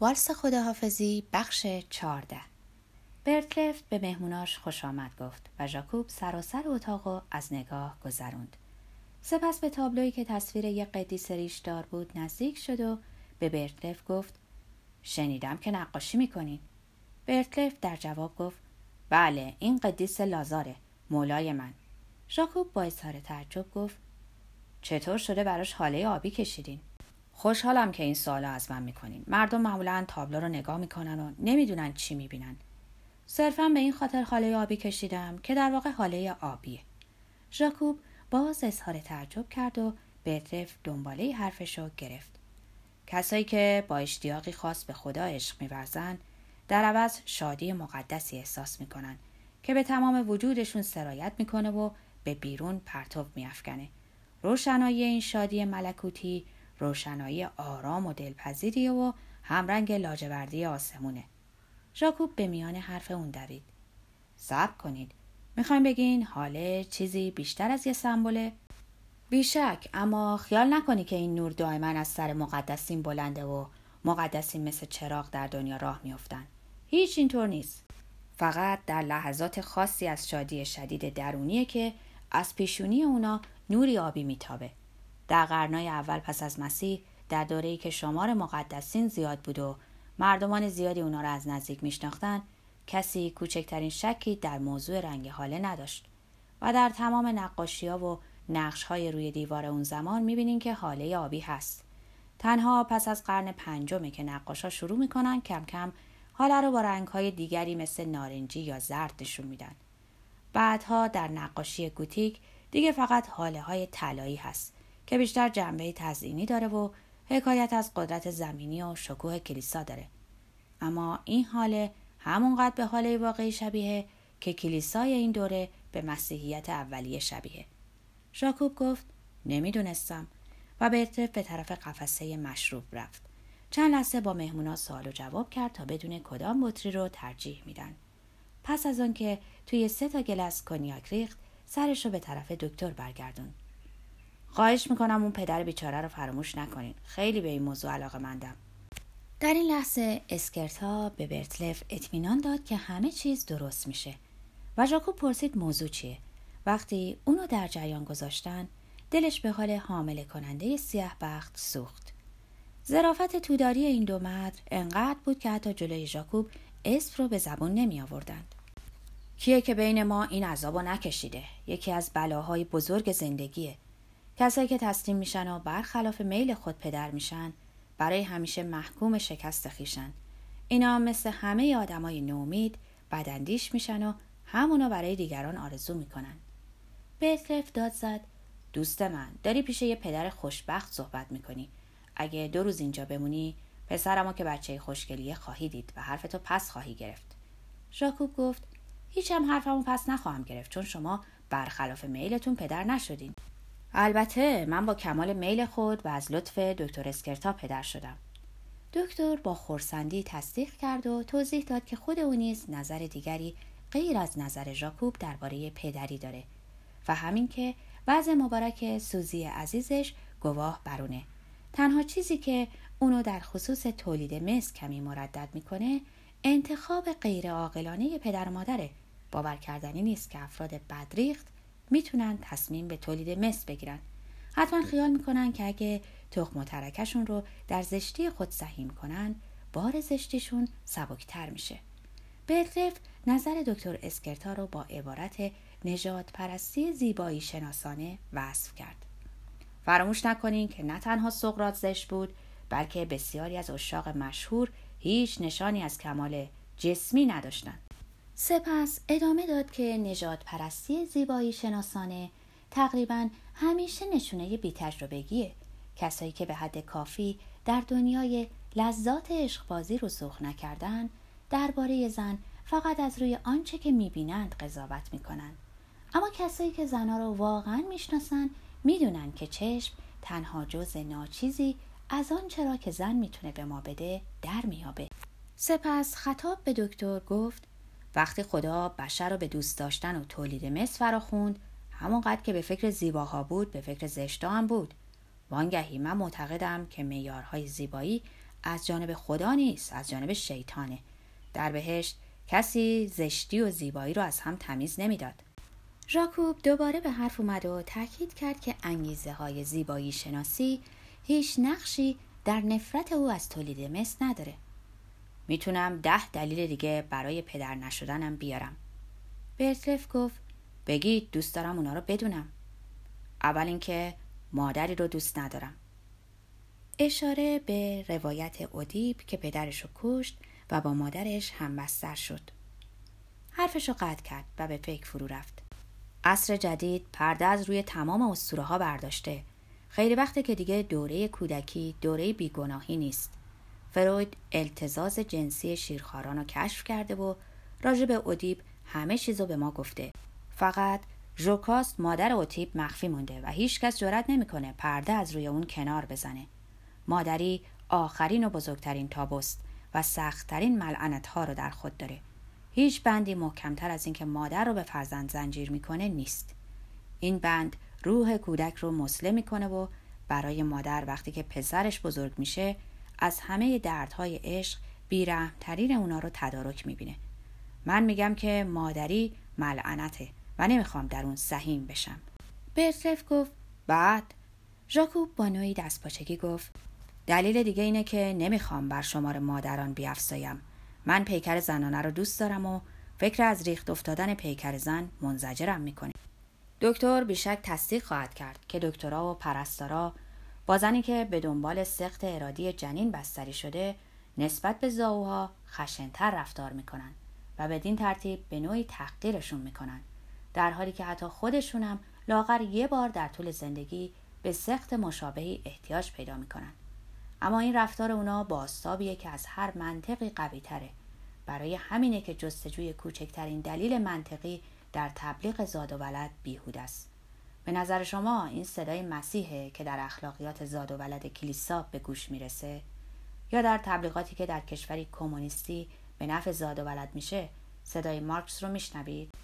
والس خداحافظی بخش چارده برتلفت به مهموناش خوش آمد گفت و ژاکوب سراسر اتاق از نگاه گذروند. سپس به تابلویی که تصویر یک قدیس ریشدار بود نزدیک شد و به برتلف گفت شنیدم که نقاشی می‌کنین برتلف در جواب گفت بله این قدیس لازاره مولای من. ژاکوب با اظهار تعجب گفت چطور شده براش حاله آبی کشیدین؟ خوشحالم که این سوالا از من می‌کنین. مردم معمولا تابلو رو نگاه می‌کنن و نمی‌دونن چی می‌بینن. صرفا به این خاطر حاله آبی کشیدم که در واقع حاله آبیه. ژاکوب باز اظهار تعجب کرد و برترف دنباله حرفش رو گرفت. کسایی که با اشتیاقی خاص به خدا عشق میورزن در عوض شادی مقدسی احساس می‌کنن که به تمام وجودشون سرایت می‌کنه و به بیرون پرتو میافکنه. روشنایی این شادی ملکوتی روشنایی آرام و دلپذیری و همرنگ لاجوردی آسمونه. ژاکوب به میان حرف اون دوید. صبر کنید. می‌خوایم بگین حاله چیزی بیشتر از یه سمبوله بیشک اما خیال نکنی که این نور دائما از سر مقدسین بلنده و مقدسین مثل چراغ در دنیا راه میافتن. هیچ اینطور نیست. فقط در لحظات خاصی از شادی شدید درونیه که از پیشونی اونا نوری آبی میتابه. در قرنهای اول پس از مسیح در دوره‌ای که شمار مقدسین زیاد بود و مردمان زیادی اونا را از نزدیک میشناختند کسی کوچکترین شکی در موضوع رنگ حاله نداشت و در تمام نقاشی ها و نقش های روی دیوار اون زمان می‌بینین که حاله آبی هست. تنها پس از قرن پنجمه که نقاشا شروع می‌کنن کم کم حاله رو با رنگ های دیگری مثل نارنجی یا زرد نشون میدن. بعدها در نقاشی گوتیک دیگه فقط حاله های طلایی هست. که بیشتر جنبه تزئینی داره و حکایت از قدرت زمینی و شکوه کلیسا داره. اما این حاله همونقدر به حاله واقعی شبیه که کلیسای این دوره به مسیحیت اولیه شبیه. ژاکوب گفت نمی‌دونستم و به به طرف قفسه مشروب رفت. چند لحظه با مهمونا سوال و جواب کرد تا بدون کدام بطری رو ترجیح میدن. پس از آنکه توی سه تا گلس کنیاک ریخت سرش رو به طرف دکتر برگردون خواهش می‌کنم اون پدر بیچاره رو فراموش نکنین. خیلی به این موضوع علاقه مندم. در این لحظه اسکرتا به برتلف اطمینان داد که همه چیز درست میشه. و ژاکوب پرسید موضوع چیه؟ وقتی اونو در جریان گذاشتن دلش به حال حامل کننده سیاه بخت سوخت. زرافت توداری این دو مرد انقدر بود که حتی جلوی ژاکوب اسم رو به زبون نمی آوردند. کیه که بین ما این عذابو نکشیده؟ یکی از بلاهای بزرگ زندگیه. کسایی که تسلیم میشن و برخلاف میل خود پدر میشن برای همیشه محکوم شکست خیشن اینا مثل همه آدمای نومید بدندیش میشن و همونو برای دیگران آرزو می‌کنن. بتلف داد زد دوست من داری پیش یه پدر خوشبخت صحبت می‌کنی. اگه دو روز اینجا بمونی پسرمو که بچه خوشگلیه خواهی دید و حرفتو پس خواهی گرفت. ژاکوب گفت هیچم حرفمو پس نخواهم گرفت چون شما برخلاف میلتون پدر نشدین. البته من با کمال میل خود و از لطف دکتر اسکرتا پدر شدم. دکتر با خورسندی تصدیق کرد و توضیح داد که خود او نیز نظر دیگری غیر از نظر ژاکوب درباره پدری داره و همین که وضع مبارک سوزی عزیزش گواه برونه. تنها چیزی که اونو در خصوص تولید مس کمی مردد می‌کنه انتخاب غیر عاقلانه پدر و مادره. باور کردنی نیست که افراد بدریخت می‌تونن تصمیم به تولید مس بگیرن. حتما خیال می‌کنن که اگه تخم و ترکشون رو در زشتی خود سهیم کنن بار زشتیشون سبکتر میشه. برتلف نظر دکتر اسکرتا رو با عبارت نجات پرستی زیبایی شناسانه وصف کرد. فراموش نکنین که نه تنها سقرات زشت بود بلکه بسیاری از اشاق مشهور هیچ نشانی از کمال جسمی نداشتند. سپس ادامه داد که نجات پرستی زیبایی شناسانه تقریبا همیشه نشونه بی تجربگیه کسایی که به حد کافی در دنیای لذات عشقبازی رسوخ نکردن درباره زن فقط از روی آنچه که می‌بینند قضاوت می‌کنند اما کسایی که زنها رو واقعا می‌شناسن می‌دونن که چشم تنها جز ناچیزی از آن چرا که زن می‌تونه به ما بده در میابه سپس خطاب به دکتر گفت وقتی خدا بشر رو به دوست داشتن و تولید مس فراخوند همونقدر که به فکر زیباها بود به فکر زشتا هم بود. وانگهی من معتقدم که میارهای زیبایی از جانب خدا نیست از جانب شیطانه. در بهشت کسی زشتی و زیبایی رو از هم تمیز نمی‌داد. ژاکوب دوباره به حرف اومد و تاکید کرد که انگیزه های زیبایی شناسی هیچ نقشی در نفرت او از تولید مس نداره. می‌تونم ده دلیل دیگه برای پدر نشدنم بیارم. برتلف گفت بگید دوست دارم اونا رو بدونم. اول اینکه مادری رو دوست ندارم. اشاره به روایت اودیب که پدرش رو کشت و با مادرش هم بستر شد. حرفش رو قطع کرد و به فکر فرو رفت. عصر جدید پرده از روی تمام اسطوره ها برداشته. خیلی وقته که دیگه دوره کودکی دوره بیگناهی نیست. فروید التزاز جنسی شیرخواران رو کشف کرده و راجع به اودیب همه چیزو به ما گفته. فقط ژوکاست مادر اوتیپ مخفی مونده و هیچکس جرأت نمی‌کنه پرده از روی اون کنار بزنه. مادری آخرین و بزرگترین تابوست و سختترین ملعنت ها رو در خود داره. هیچ بندی محکمتر از اینکه مادر رو به فرزند زنجیر می‌کنه نیست. این بند روح کودک رو مسلم می‌کنه و برای مادر وقتی که پسرش بزرگ میشه از همه دردهای عشق بیرحمترین اونا رو تدارک می‌بینه. من میگم که مادری ملعنته و نمی‌خوام در اون سهیم بشم. برتلف گفت بعد؟ ژاکوب با نوعی دستپاچگی گفت دلیل دیگه اینه که نمی‌خوام بر شمار مادران بیافزایم. من پیکر زنانه رو دوست دارم و فکر از ریخت افتادن پیکر زن منزجرم می‌کنه. دکتر بیشک تصدیق خواهد کرد که دکترا و پرستارا با زنی که به دنبال سخت ارادی جنین بستری شده نسبت به زاوها خشنتر رفتار می‌کنن و بدین ترتیب به نوعی تحقیرشون می‌کنن. در حالی که حتی خودشونم لاغر یه بار در طول زندگی به سخت مشابهی احتیاج پیدا می‌کنن. اما این رفتار اونا باستابیه که از هر منطقی قوی تره برای همینه که جستجوی کوچکترین دلیل منطقی در تبلیغ زاد و ولد بیهود است. به نظر شما این صدای مسیحه که در اخلاقیات زاد و ولد کلیسا به گوش می‌رسه؟ یا در تبلیغاتی که در کشوری کمونیستی به نفع زاد و ولد میشه صدای مارکس رو میشنوید؟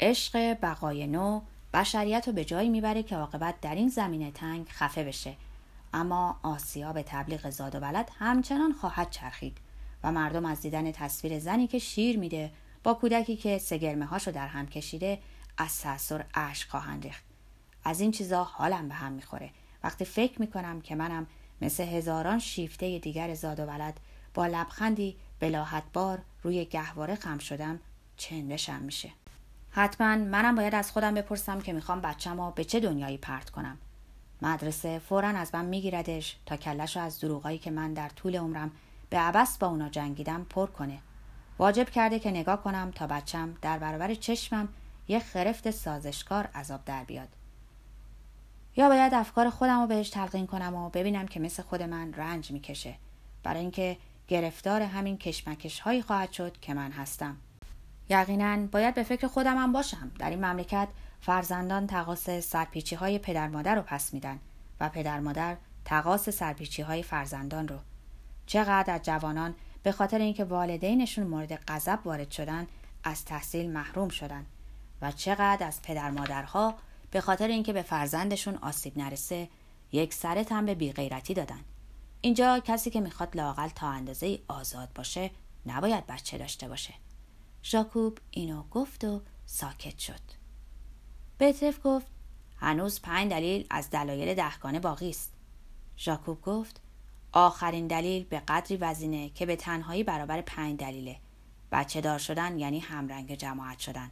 عشق بقای نو بشریت رو به جایی می‌بره که عاقبت در این زمینه تنگ خفه بشه. اما آسیا به تبلیغ زاد و ولد همچنان خواهد چرخید و مردم از دیدن تصویر زنی که شیر میده با کودکی که سگرمه هاشو در هم کشیده از تأثیر اشک خواهند ریخت. از این چیزا حالم به هم می‌خوره. وقتی فکر می‌کنم که منم مثل هزاران شیفته دیگر زاد و ولد با لبخندی بلاحت بار روی گهواره خم شدم چندشم میشه. حتما منم باید از خودم بپرسم که می‌خوام بچم به چه دنیایی پرت کنم. مدرسه فورا از من میگیردش تا کلش از دروغایی که من در طول عمرم به عبس با اونا جنگیدم پر کنه. واجب کرده که نگاه کنم تا بچم در برابر چشمم یه خرفت سازشکار عذاب در بیاد. یا باید افکار خودم رو بهش تلقین کنم و ببینم که مثل خود من رنج می‌کشه. برای اینکه گرفتار همین کشمکش هایی خواهد شد که من هستم. یقینا باید به فکر خودم هم باشم. در این مملکت فرزندان تقاس سرپیچی های پدر مادر رو پس میدن و پدر مادر تقاس سرپیچی های فرزندان رو. چقدر از جوانان به خاطر اینکه والدینشون مورد غضب وارد شدن از تحصیل محروم شدن و چقدر از پدر مادرها به خاطر اینکه به فرزندشون آسیب نرسه یک سرت هم به بیغیرتی دادن. اینجا کسی که می‌خواد لاقل تا اندازه آزاد باشه نباید بچه داشته باشه. ژاکوب اینو گفت و ساکت شد. بترف گفت هنوز پنج دلیل از دلایل دهگانه باقی است. ژاکوب گفت آخرین دلیل به قدری وزینه که به تنهایی برابر پنج دلیله. بچه دار شدن یعنی همرنگ جماعت شدن.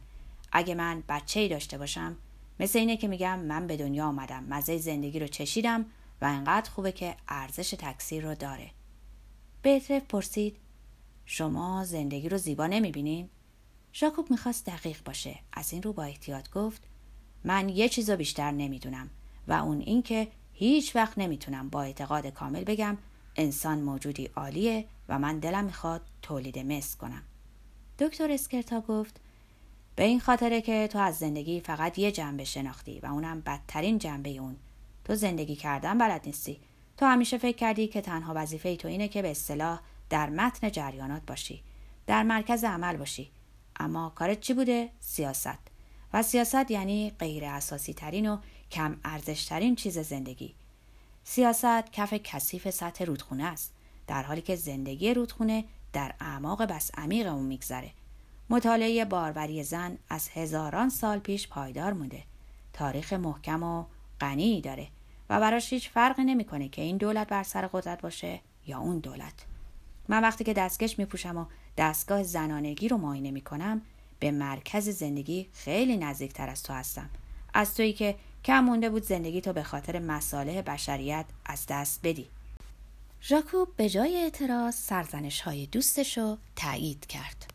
اگه من بچه ای داشته باشم مثل اینه که میگم من به دنیا آمدم مزه زندگی رو چشیدم و انقدر خوبه که ارزش تکثیر رو داره. بهترف پرسید شما زندگی رو زیبا نمی‌بینین؟ ژاکوب می‌خواست دقیق باشه. از این رو با احتیاط گفت من یه چیز رو بیشتر نمی‌دونم و اون اینکه هیچ وقت نمی‌تونم با اعتقاد کامل بگم انسان موجودی عالیه و من دلم می‌خواد تولید مثل کنم. دکتر اسکرتا گفت به این خاطره که تو از زندگی فقط یه جنبه شناختی و اونم بدترین جنبه اون. تو زندگی کردن بلد نیستی. تو همیشه فکر کردی که تنها وظیفه تو اینه که به اصطلاح در متن جریانات باشی در مرکز عمل باشی. اما کارت چی بوده؟ سیاست. و سیاست یعنی غیر اساسی ترین و کم ارزش ترین چیز زندگی. سیاست کف کثیف سطح رودخونه است. در حالی که زندگی رودخونه در اعماق بس عمیق اون میگذره. مطالعه باروری زن از هزاران سال پیش پایدار مونده. تاریخ محکم و غنی داره و براش هیچ فرقی نمی‌کنه که این دولت بر سر قدرت باشه یا اون دولت. من وقتی که دستکش میپوشم و دستگاه زنانگی رو معاینه می‌کنم به مرکز زندگی خیلی نزدیکتر از تو هستم. از تویی که کم مونده بود زندگی تو به خاطر مصالح بشریت از دست بدی. ژاکوب به جای اعتراض سرزنش های دوستش رو تایید کرد.